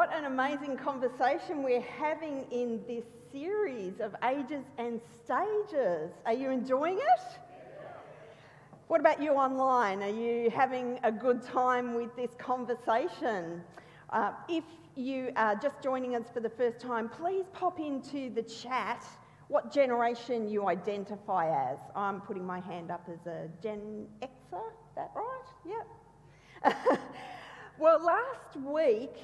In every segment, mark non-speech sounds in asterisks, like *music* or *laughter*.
What an amazing conversation we're having in this series of ages and stages. Are you enjoying it? What about you online? Are you having a good time with this conversation? Uh, if you are just joining us for the first time, please pop into the chat what generation you identify as. I'm putting my hand up as a Gen Xer, that right? Yep. *laughs* well, last week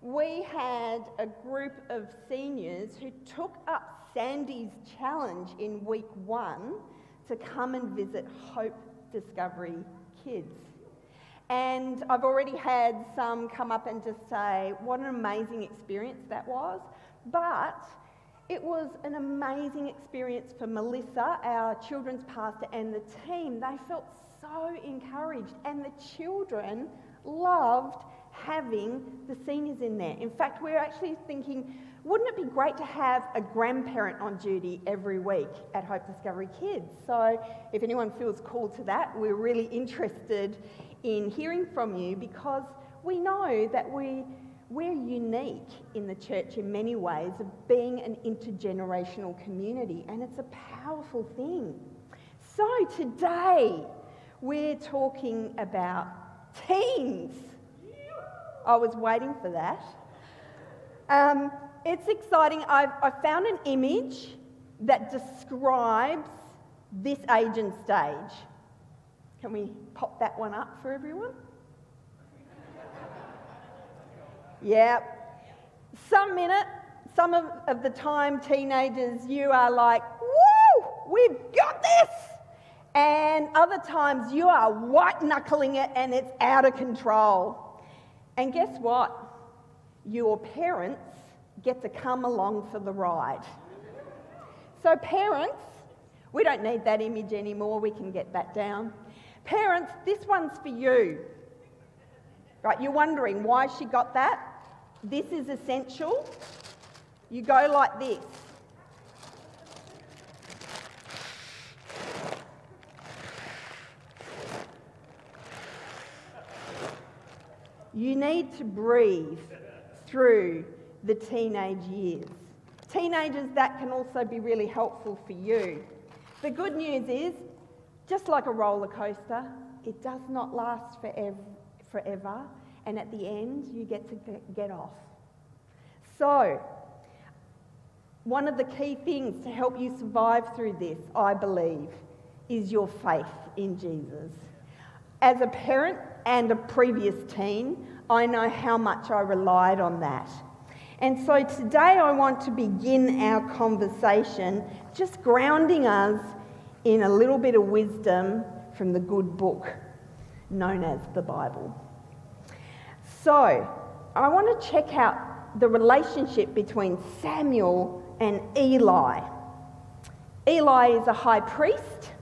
we had a group of seniors who took up Sandy's challenge in week one to come and visit Hope Discovery Kids. And I've already had some come up and just say what an amazing experience that was. But it was an amazing experience for Melissa, our children's pastor, and the team. They felt so encouraged, and the children loved having the seniors in there. In fact, we're actually thinking, wouldn't it be great to have a grandparent on duty every week at Hope Discovery Kids? So, if anyone feels called to that, we're really interested in hearing from you because we know that we, we're unique in the church in many ways of being an intergenerational community, and it's a powerful thing. So, today we're talking about teens. I was waiting for that. Um, it's exciting. I've, I found an image that describes this age and stage. Can we pop that one up for everyone? yeah. Some minute, some of, of the time, teenagers, you are like, woo, we've got this. And other times, you are white knuckling it and it's out of control. And guess what? Your parents get to come along for the ride. So, parents, we don't need that image anymore, we can get that down. Parents, this one's for you. Right, you're wondering why she got that? This is essential. You go like this. You need to breathe through the teenage years. Teenagers, that can also be really helpful for you. The good news is, just like a roller coaster, it does not last forever, and at the end, you get to get off. So, one of the key things to help you survive through this, I believe, is your faith in Jesus. As a parent and a previous teen, I know how much I relied on that. And so today I want to begin our conversation just grounding us in a little bit of wisdom from the good book known as the Bible. So I want to check out the relationship between Samuel and Eli. Eli is a high priest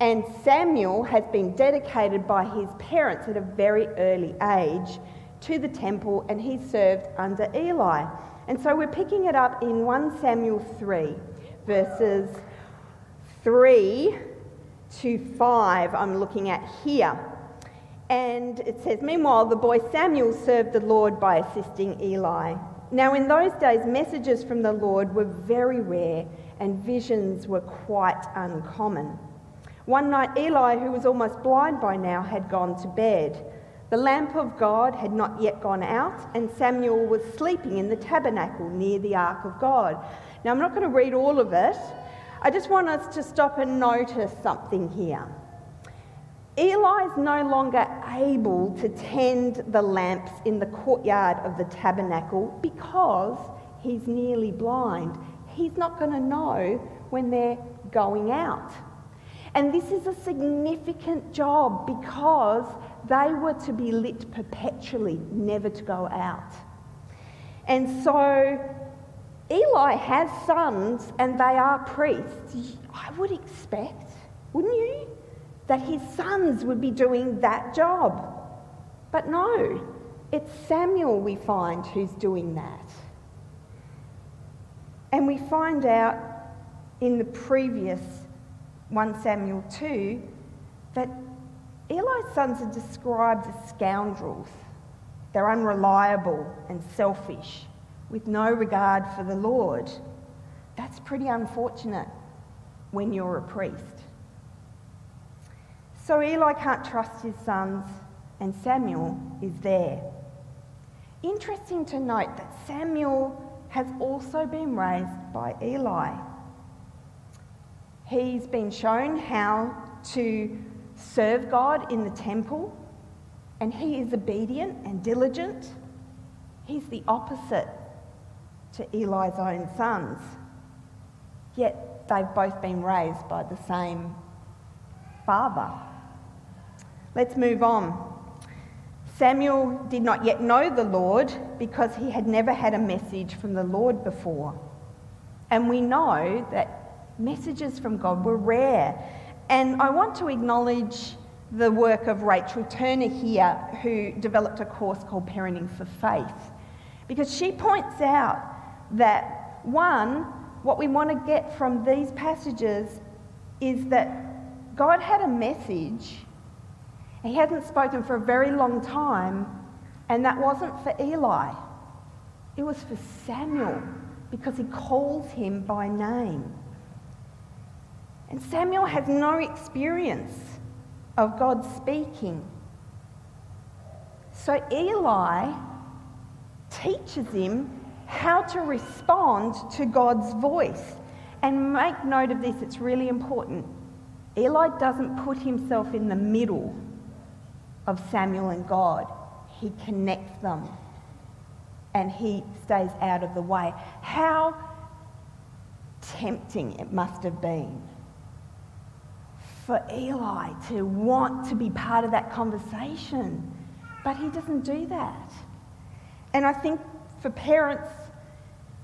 and Samuel has been dedicated by his parents at a very early age to the temple and he served under Eli. And so we're picking it up in 1 Samuel 3, verses 3 to 5, I'm looking at here. And it says, Meanwhile, the boy Samuel served the Lord by assisting Eli. Now, in those days, messages from the Lord were very rare and visions were quite uncommon. One night, Eli, who was almost blind by now, had gone to bed. The lamp of God had not yet gone out, and Samuel was sleeping in the tabernacle near the ark of God. Now, I'm not going to read all of it. I just want us to stop and notice something here. Eli is no longer able to tend the lamps in the courtyard of the tabernacle because he's nearly blind. He's not going to know when they're going out. And this is a significant job because they were to be lit perpetually, never to go out. And so Eli has sons and they are priests. I would expect, wouldn't you, that his sons would be doing that job. But no, it's Samuel we find who's doing that. And we find out in the previous 1 Samuel 2 that Eli's sons are described as scoundrels. They're unreliable and selfish, with no regard for the Lord. That's pretty unfortunate when you're a priest. So Eli can't trust his sons, and Samuel is there. Interesting to note that Samuel has also been raised by Eli. He's been shown how to serve God in the temple, and he is obedient and diligent. He's the opposite to Eli's own sons. Yet they've both been raised by the same father. Let's move on. Samuel did not yet know the Lord because he had never had a message from the Lord before. And we know that messages from God were rare. And I want to acknowledge the work of Rachel Turner here, who developed a course called Parenting for Faith, because she points out that one, what we want to get from these passages is that God had a message he hadn't spoken for a very long time, and that wasn't for Eli. It was for Samuel because he calls him by name. And Samuel has no experience of God speaking. So Eli teaches him how to respond to God's voice. And make note of this, it's really important. Eli doesn't put himself in the middle of Samuel and God. He connects them and he stays out of the way. How tempting it must have been for Eli to want to be part of that conversation, but he doesn't do that. And I think for parents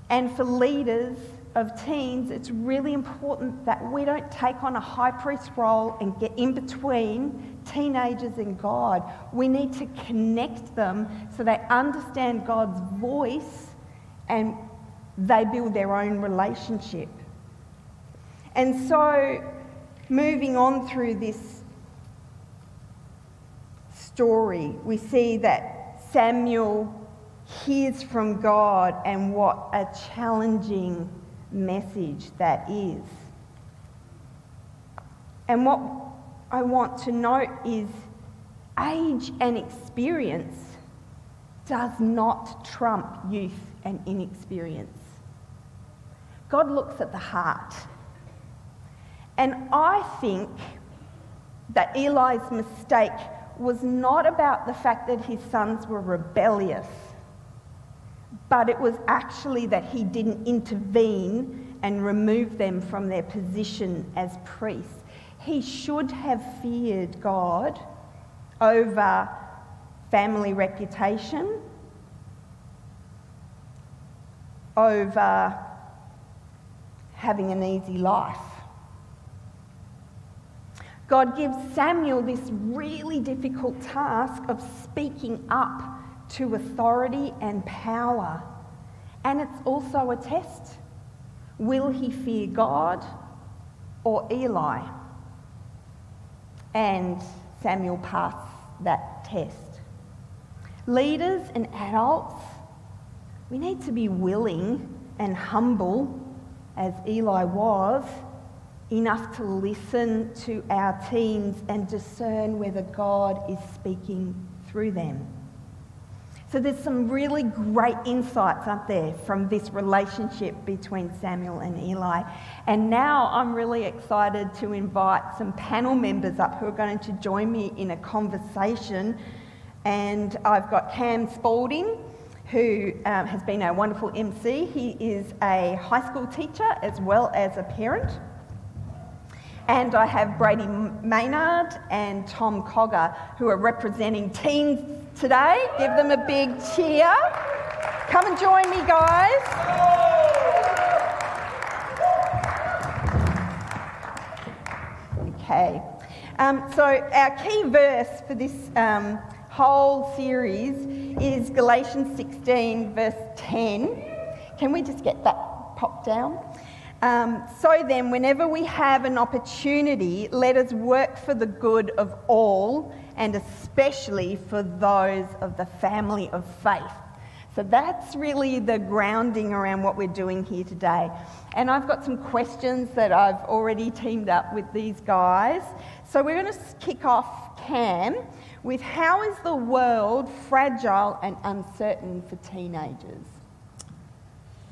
and for leaders of teens, it's really important that we don't take on a high priest role and get in between teenagers and God. We need to connect them so they understand God's voice and they build their own relationship. And so, moving on through this story, we see that Samuel hears from God and what a challenging message that is. And what I want to note is age and experience does not trump youth and inexperience. God looks at the heart. And I think that Eli's mistake was not about the fact that his sons were rebellious, but it was actually that he didn't intervene and remove them from their position as priests. He should have feared God over family reputation, over having an easy life. God gives Samuel this really difficult task of speaking up to authority and power. And it's also a test. Will he fear God or Eli? and Samuel passed that test. Leaders and adults, we need to be willing and humble, as Eli was, enough to listen to our teens and discern whether God is speaking through them. So there's some really great insights, aren't there, from this relationship between Samuel and Eli. And now I'm really excited to invite some panel members up who are going to join me in a conversation. And I've got Cam Spalding, who um, has been a wonderful MC. He is a high school teacher as well as a parent. And I have Bridie Maynard and Tom Cogger, who are representing teens today. Give them a big cheer. Come and join me, guys. Okay. Um, so, our key verse for this um, whole series is Galatians 16, verse 10. Can we just get that popped down? Um, so then, whenever we have an opportunity, let us work for the good of all and especially for those of the family of faith. So that's really the grounding around what we're doing here today. And I've got some questions that I've already teamed up with these guys. So we're going to kick off Cam with how is the world fragile and uncertain for teenagers?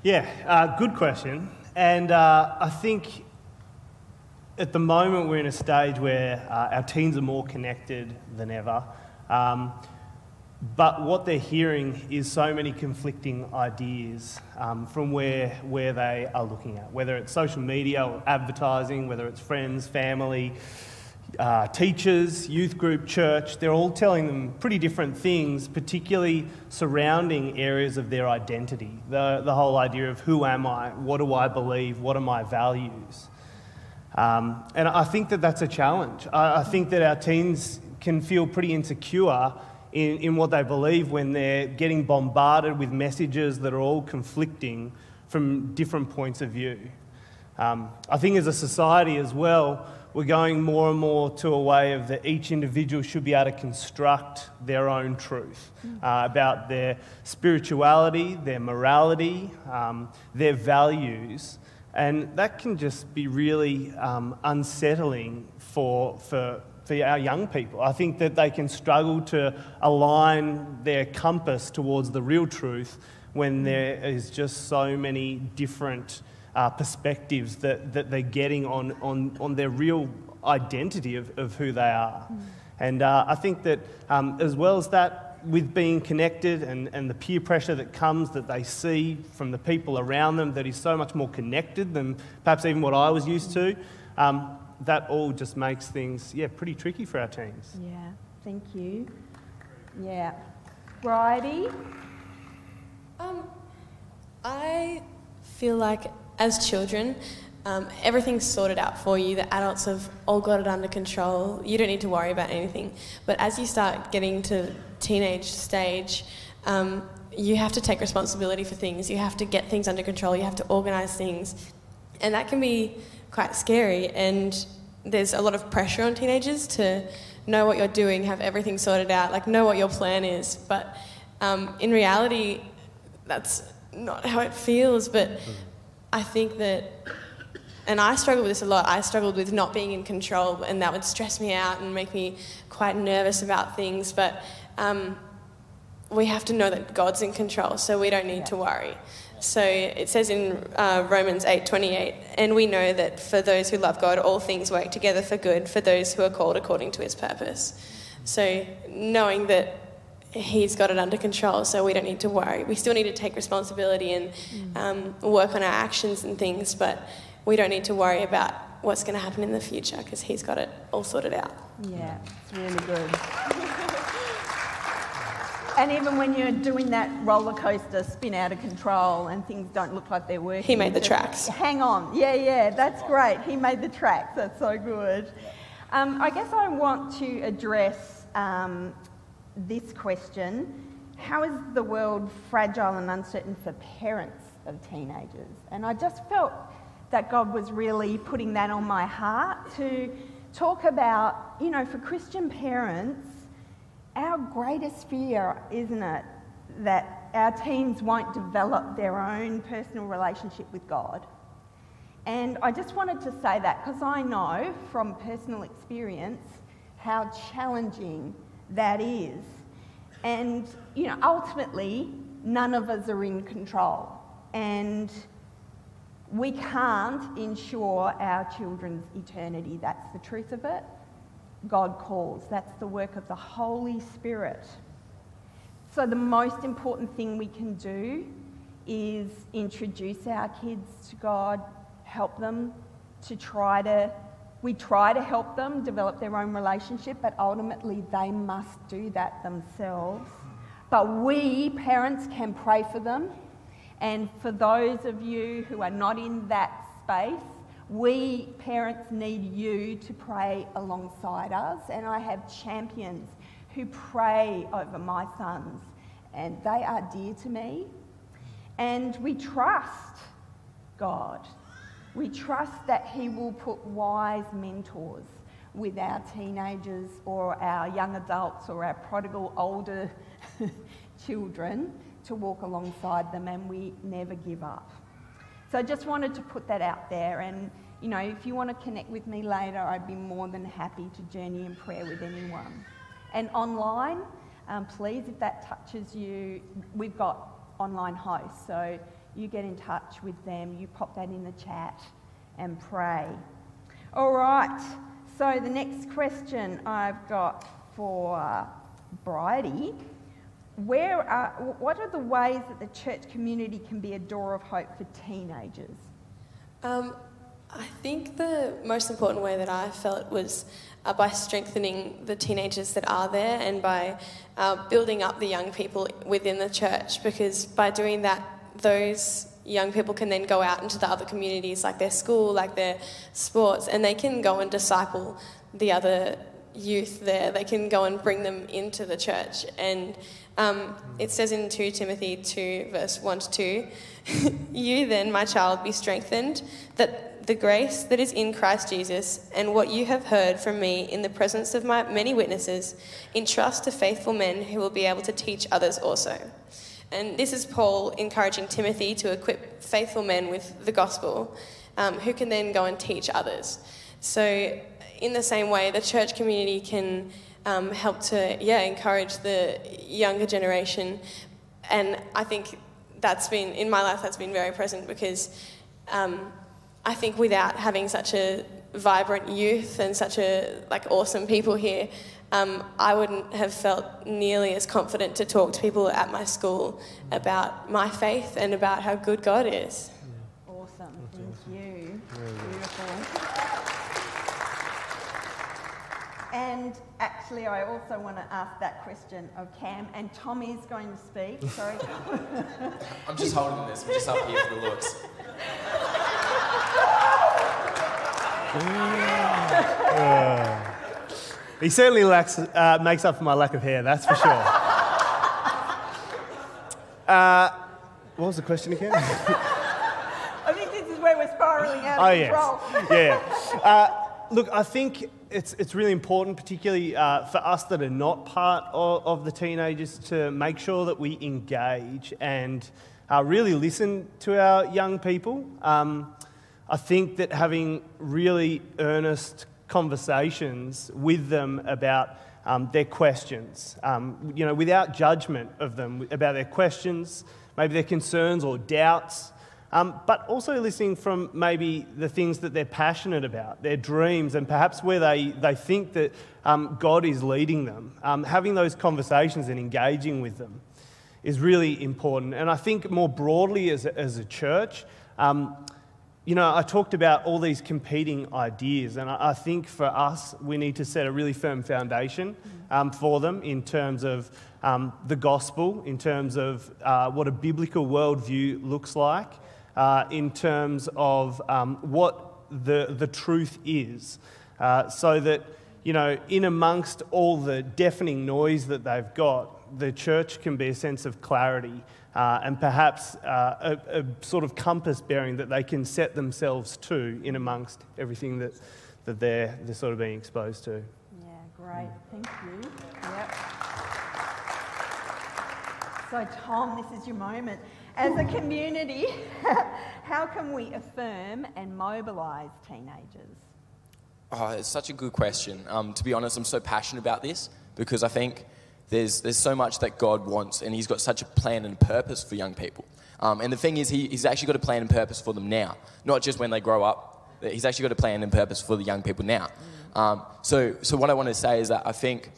Yeah, uh, good question. And uh, I think at the moment we're in a stage where uh, our teens are more connected than ever. Um, but what they're hearing is so many conflicting ideas um, from where, where they are looking at, whether it's social media or advertising, whether it's friends, family, uh, teachers, youth group, church, they're all telling them pretty different things, particularly surrounding areas of their identity. The, the whole idea of who am I, what do I believe, what are my values. Um, and I think that that's a challenge. I, I think that our teens can feel pretty insecure in, in what they believe when they're getting bombarded with messages that are all conflicting from different points of view. Um, I think as a society as well, we're going more and more to a way of that each individual should be able to construct their own truth uh, about their spirituality, their morality, um, their values. And that can just be really um, unsettling for, for, for our young people. I think that they can struggle to align their compass towards the real truth when there is just so many different uh, perspectives that, that they're getting on, on, on their real identity of, of who they are. Mm. And uh, I think that um, as well as that, with being connected and, and the peer pressure that comes that they see from the people around them that is so much more connected than perhaps even what I was used to, um, that all just makes things, yeah, pretty tricky for our teens. Yeah, thank you. Yeah. Bridie? Um, I feel like as children, um, everything's sorted out for you. The adults have all got it under control. You don't need to worry about anything. But as you start getting to teenage stage, um, you have to take responsibility for things. You have to get things under control. You have to organise things, and that can be quite scary. And there's a lot of pressure on teenagers to know what you're doing, have everything sorted out, like know what your plan is. But um, in reality, that's not how it feels. But I think that, and I struggled with this a lot. I struggled with not being in control, and that would stress me out and make me quite nervous about things. But um, we have to know that God's in control, so we don't need yeah. to worry. So it says in uh, Romans 8:28, and we know that for those who love God, all things work together for good for those who are called according to His purpose. So knowing that He's got it under control, so we don't need to worry. We still need to take responsibility and mm. um, work on our actions and things, but we don't need to worry about what's going to happen in the future because He's got it all sorted out. Yeah, it's really good. and even when you're doing that roller coaster spin out of control and things don't look like they're working, he made the tracks. Hang on, yeah, yeah, that's great. He made the tracks. That's so good. Um, I guess I want to address um, this question How is the world fragile and uncertain for parents of teenagers? And I just felt that God was really putting that on my heart to talk about, you know, for Christian parents, our greatest fear, isn't it, that our teens won't develop their own personal relationship with God. And I just wanted to say that because I know from personal experience how challenging that is. And, you know, ultimately, none of us are in control. And we can't ensure our children's eternity. That's the truth of it. God calls. That's the work of the Holy Spirit. So, the most important thing we can do is introduce our kids to God, help them to try to we try to help them develop their own relationship, but ultimately they must do that themselves. But we, parents, can pray for them. And for those of you who are not in that space, we, parents, need you to pray alongside us. And I have champions who pray over my sons, and they are dear to me. And we trust God we trust that He will put wise mentors, with our teenagers or our young adults or our prodigal older *laughs* children to walk alongside them and we never give up. So I just wanted to put that out there and you know, if you want to connect with me later, I'd be more than happy to journey in prayer with anyone. And online, um, please, if that touches you, we've got online hosts. So you get in touch with them, you pop that in the chat and pray. All right, so the next question I've got for Bridie. Where are, what are the ways that the church community can be a door of hope for teenagers? Um, I think the most important way that I felt was uh, by strengthening the teenagers that are there and by uh, building up the young people within the church because by doing that, those young people can then go out into the other communities like their school, like their sports, and they can go and disciple the other youth there. They can go and bring them into the church. And um, it says in 2 Timothy 2, verse 1 to 2, *laughs* You then, my child, be strengthened, that the grace that is in Christ Jesus and what you have heard from me in the presence of my many witnesses, entrust to faithful men who will be able to teach others also. And this is Paul encouraging Timothy to equip faithful men with the gospel um, who can then go and teach others. So, in the same way, the church community can um, help to, yeah, encourage the younger generation. And I think that's been, in my life, that's been very present because um, I think without having such a vibrant youth and such a like awesome people here, um, I wouldn't have felt nearly as confident to talk to people at my school about my faith and about how good God is. Awesome, thank you. Beautiful. And actually, I also want to ask that question of Cam, and Tommy's going to speak. *laughs* Sorry. *laughs* I'm just holding this. I'm just up here for the looks. *laughs* he certainly lacks, uh, makes up for my lack of hair, that's for sure. *laughs* Uh, what was the question again? *laughs* I think this is where we're spiraling out of oh, control. Yes. Yeah. Uh, look, I think it's, it's really important, particularly uh, for us that are not part of, of, the teenagers, to make sure that we engage and uh, really listen to our young people. Um, I think that having really earnest conversations with them about um, their questions, um, you know, without judgment of them, about their questions, maybe their concerns or doubts, um, but also listening from maybe the things that they're passionate about, their dreams, and perhaps where they, they think that um, God is leading them. Um, having those conversations and engaging with them is really important. And I think more broadly as a, as a church, um, you know, I talked about all these competing ideas, and I, think for us, we need to set a really firm foundation um, for them in terms of um, the gospel, in terms of uh, what a biblical worldview looks like, uh, in terms of um, what the, the truth is, uh, so that, you know, in amongst all the deafening noise that they've got, the church can be a sense of clarity uh, and perhaps uh, a, a, sort of compass bearing that they can set themselves to in amongst everything that, that they're, they're sort of being exposed to. Yeah, great. Thank you. Yep. So, Tom, this is your moment. As a community, *laughs* how can we affirm and mobilise teenagers? Oh, it's such a good question. Um, to be honest, I'm so passionate about this because I think there's, there's so much that God wants, and He's got such a plan and purpose for young people. Um, and the thing is, he, He's actually got a plan and purpose for them now, not just when they grow up. He's actually got a plan and purpose for the young people now. Um, so, so what I want to say is that I think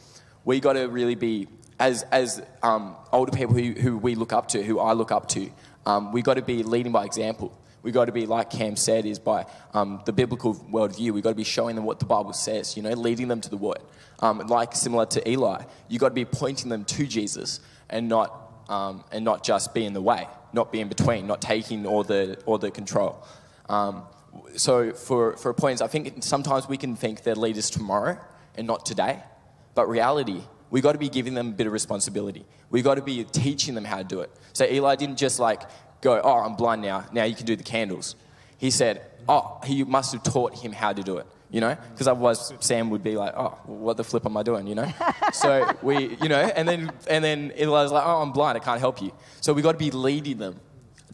we got to really be, as, as um, older people who, who we look up to, who I look up to, um, we got to be leading by example. We got to be, like Cam said, is by um, the biblical worldview. We've got to be showing them what the Bible says. You know, leading them to the Word. Um, like similar to Eli, you've got to be pointing them to Jesus and not um, and not just be in the way, not be in between, not taking all the all the control. Um, so for for points, I think sometimes we can think they're leaders tomorrow and not today, but reality we've got to be giving them a bit of responsibility. We've got to be teaching them how to do it. So Eli didn't just like go, oh, I'm blind now. Now you can do the candles. He said, oh, he must have taught him how to do it. you know, because otherwise Sam would be like, oh, what the flip am I doing, you know? *laughs* so we, you know, and then and then Eli's like, oh, I'm blind, I can't help you. So we got to be leading them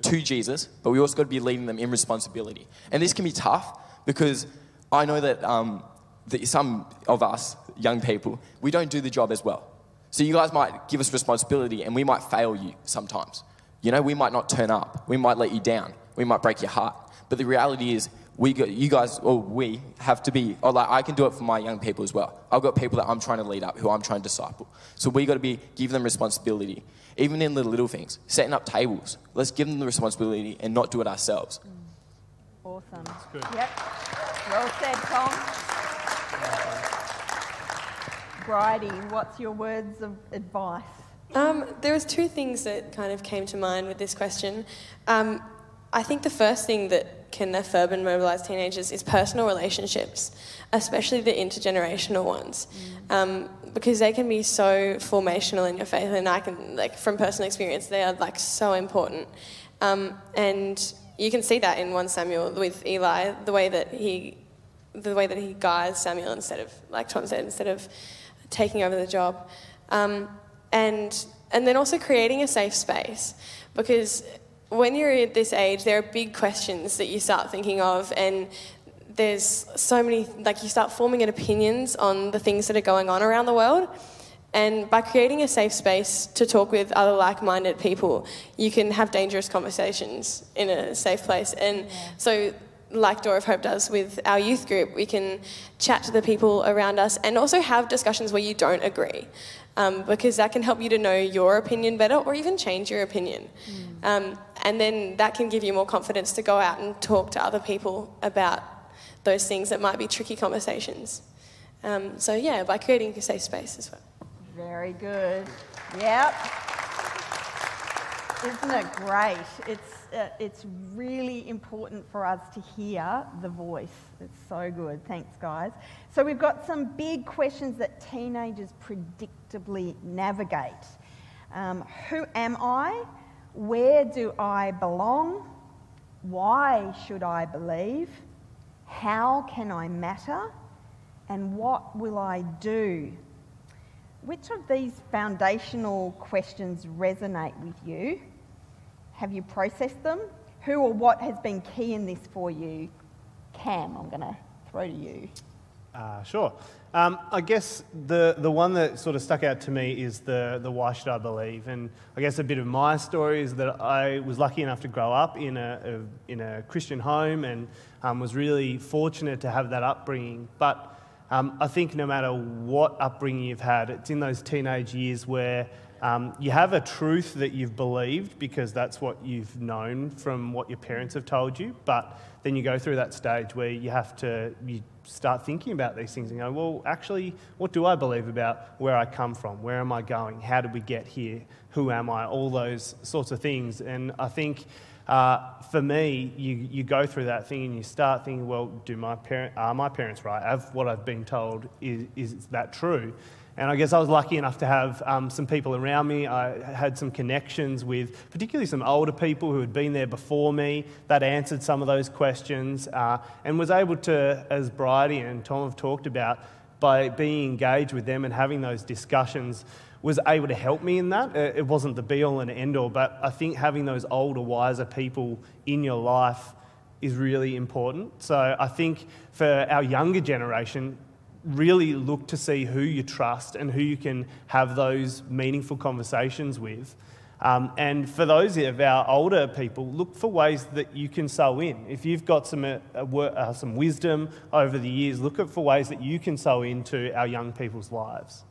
to Jesus, but we also got to be leading them in responsibility. And this can be tough because I know that, um, that some of us young people, we don't do the job as well. So you guys might give us responsibility and we might fail you sometimes. You know, we might not turn up. We might let you down. We might break your heart. But the reality is, we got, you guys, or we, have to be, or like I can do it for my young people as well. I've got people that I'm trying to lead up, who I'm trying to disciple. So we got to be, give them responsibility, even in the little things, setting up tables. Let's give them the responsibility and not do it ourselves. Mm. Awesome. That's good. Yep. Well said, Tom. Bridie, what's your words of advice? Um, there was two things that kind of came to mind with this question. Um, I think the first thing that can affirm and mobilise teenagers is personal relationships, especially the intergenerational ones, um, because they can be so formational in your faith, and I can like from personal experience, they are like so important, um, and you can see that in one Samuel with Eli, the way that he, the way that he guides Samuel instead of like Tom said, instead of taking over the job. Um, and, and then also creating a safe space because when you're at this age, there are big questions that you start thinking of, and there's so many, like, you start forming opinions on the things that are going on around the world. And by creating a safe space to talk with other like minded people, you can have dangerous conversations in a safe place. And so, like Door of Hope does with our youth group, we can chat to the people around us and also have discussions where you don't agree um, because that can help you to know your opinion better or even change your opinion. Um, and then that can give you more confidence to go out and talk to other people about those things that might be tricky conversations. Um, so, yeah, by creating a safe space as well. Very good. Yep. Isn't it great? It's, uh, it's really important for us to hear the voice. It's so good. Thanks, guys. So, we've got some big questions that teenagers predictably navigate. Um, who am I? Where do I belong? Why should I believe? How can I matter? And what will I do? Which of these foundational questions resonate with you? Have you processed them? Who or what has been key in this for you? Cam, I'm going to throw to you. Uh, sure. Um, I guess the, the one that sort of stuck out to me is the, the why should I believe? And I guess a bit of my story is that I was lucky enough to grow up in a, a in a Christian home and um, was really fortunate to have that upbringing. But um, I think no matter what upbringing you've had, it's in those teenage years where um, you have a truth that you've believed because that's what you've known from what your parents have told you. But then you go through that stage where you have to you start thinking about these things and go, well, actually, what do I believe about where I come from? Where am I going? How did we get here? Who am I? All those sorts of things. And I think uh, for me, you, you go through that thing and you start thinking, well, do my parent, are my parents right? Have what I've been told, is, is that true? And I guess I was lucky enough to have um, some people around me. I had some connections with particularly some older people who had been there before me that answered some of those questions uh, and was able to, as Bridie and Tom have talked about, by being engaged with them and having those discussions, was able to help me in that. Uh, It wasn't the be all and end all, but I think having those older, wiser people in your life is really important. So I think for our younger generation, really look to see who you trust and who you can have those meaningful conversations with. Um, and for those of our older people, look for ways that you can sow in. If you've got some, uh, uh, uh, some wisdom over the years, look for ways that you can sow into our young people's lives.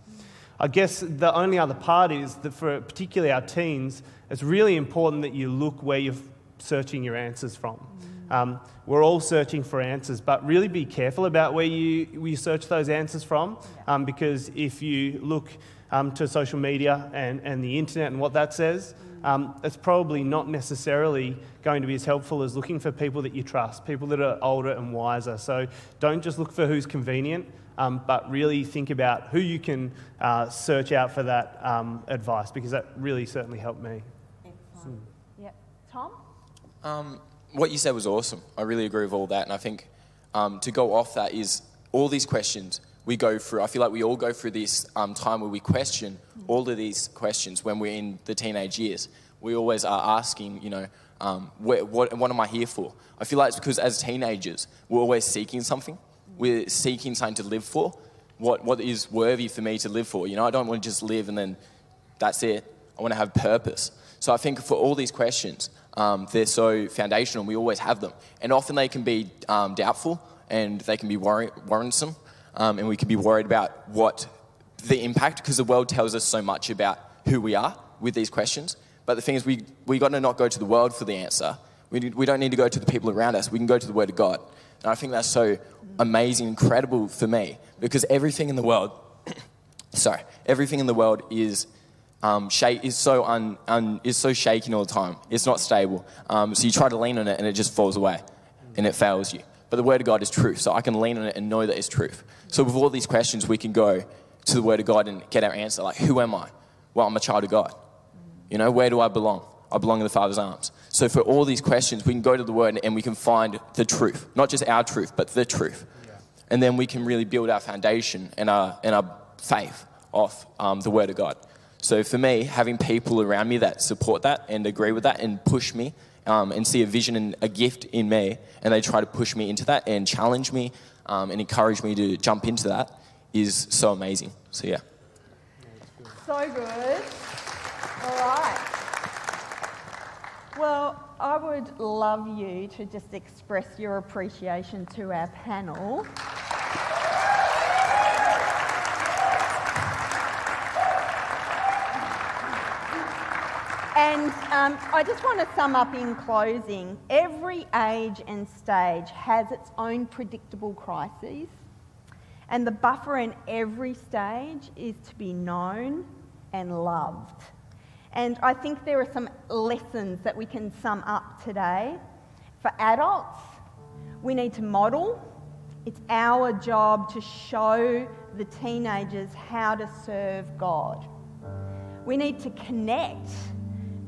I guess the only other part is that for particularly our teens, it's really important that you look where you're searching your answers from. Um, we're all searching for answers, but really be careful about where you, where you search those answers from, um, because if you look um, to social media and, and the internet and what that says, um, it's probably not necessarily going to be as helpful as looking for people that you trust, people that are older and wiser. So don't just look for who's convenient, um, but really think about who you can uh, search out for that um, advice, because that really certainly helped me. Yep. Tom? What you said was awesome. I really agree with all that, and I think um, to go off that is all these questions we go through, I feel like we all go through this um, time where we question all of these questions when we're in the teenage years. We always are asking, you know, um, what, what, what am I here for? I feel like it's because as teenagers, we're always seeking something. We're seeking something to live for. What, what is worthy for me to live for? You know, I don't want to just live and then that's it. I want to have purpose. So I think for all these questions, um, they're so foundational. We always have them, and often they can be um, doubtful and they can be worry- worrisome, um, and we can be worried about what the impact because the world tells us so much about who we are with these questions. But the thing is, we we got to not go to the world for the answer. We, we don't need to go to the people around us. We can go to the Word of God. And I think that's so amazing, incredible for me because everything in the world, *coughs* sorry, everything in the world is um, shake, is so un, un, is so shaking all the time. It's not stable. Um, so you try to lean on it and it just falls away, and it fails you. But the Word of God is truth, so I can lean on it and know that it's truth. So with all these questions, we can go to the Word of God and get our answer. Like, who am I? Well, I'm a child of God. You know, where do I belong? I belong in the Father's arms. So for all these questions, we can go to the Word and we can find the truth, not just our truth, but the truth. And then we can really build our foundation and our, and our faith off um, the Word of God. So for me, having people around me that support that and agree with that and push me um, and see a vision and a gift in me, and they try to push me into that and challenge me um, and encourage me to jump into that is so amazing. So yeah. So good. All right. Well, I would love you to just express your appreciation to our panel. And um, I just want to sum up in closing. Every age and stage has its own predictable crises, and the buffer in every stage is to be known and loved. And I think there are some lessons that we can sum up today. For adults, we need to model. It's our job to show the teenagers how to serve God. We need to connect.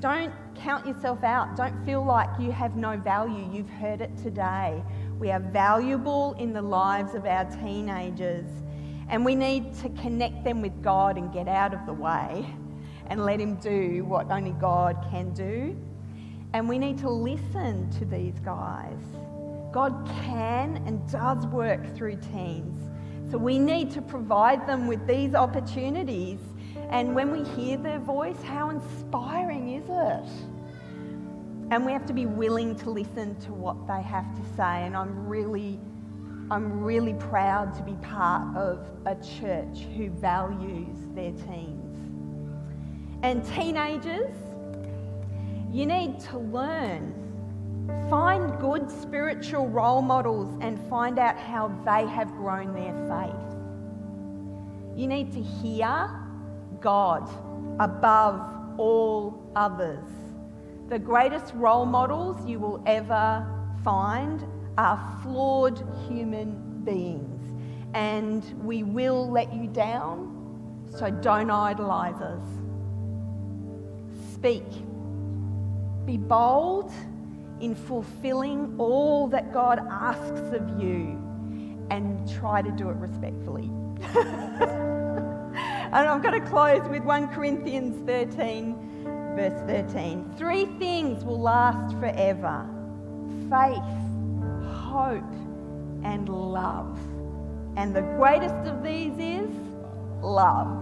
Don't count yourself out. Don't feel like you have no value. You've heard it today. We are valuable in the lives of our teenagers, and we need to connect them with God and get out of the way and let Him do what only God can do. And we need to listen to these guys. God can and does work through teens. So we need to provide them with these opportunities. And when we hear their voice, how inspiring is it? And we have to be willing to listen to what they have to say. And I'm really, I'm really proud to be part of a church who values their teens. And teenagers, you need to learn. Find good spiritual role models and find out how they have grown their faith. You need to hear God above all others. The greatest role models you will ever find are flawed human beings, and we will let you down, so don't idolize us. Speak. Be bold in fulfilling all that God asks of you and try to do it respectfully. *laughs* and I'm going to close with 1 Corinthians 13, verse 13. Three things will last forever faith, hope, and love. And the greatest of these is love.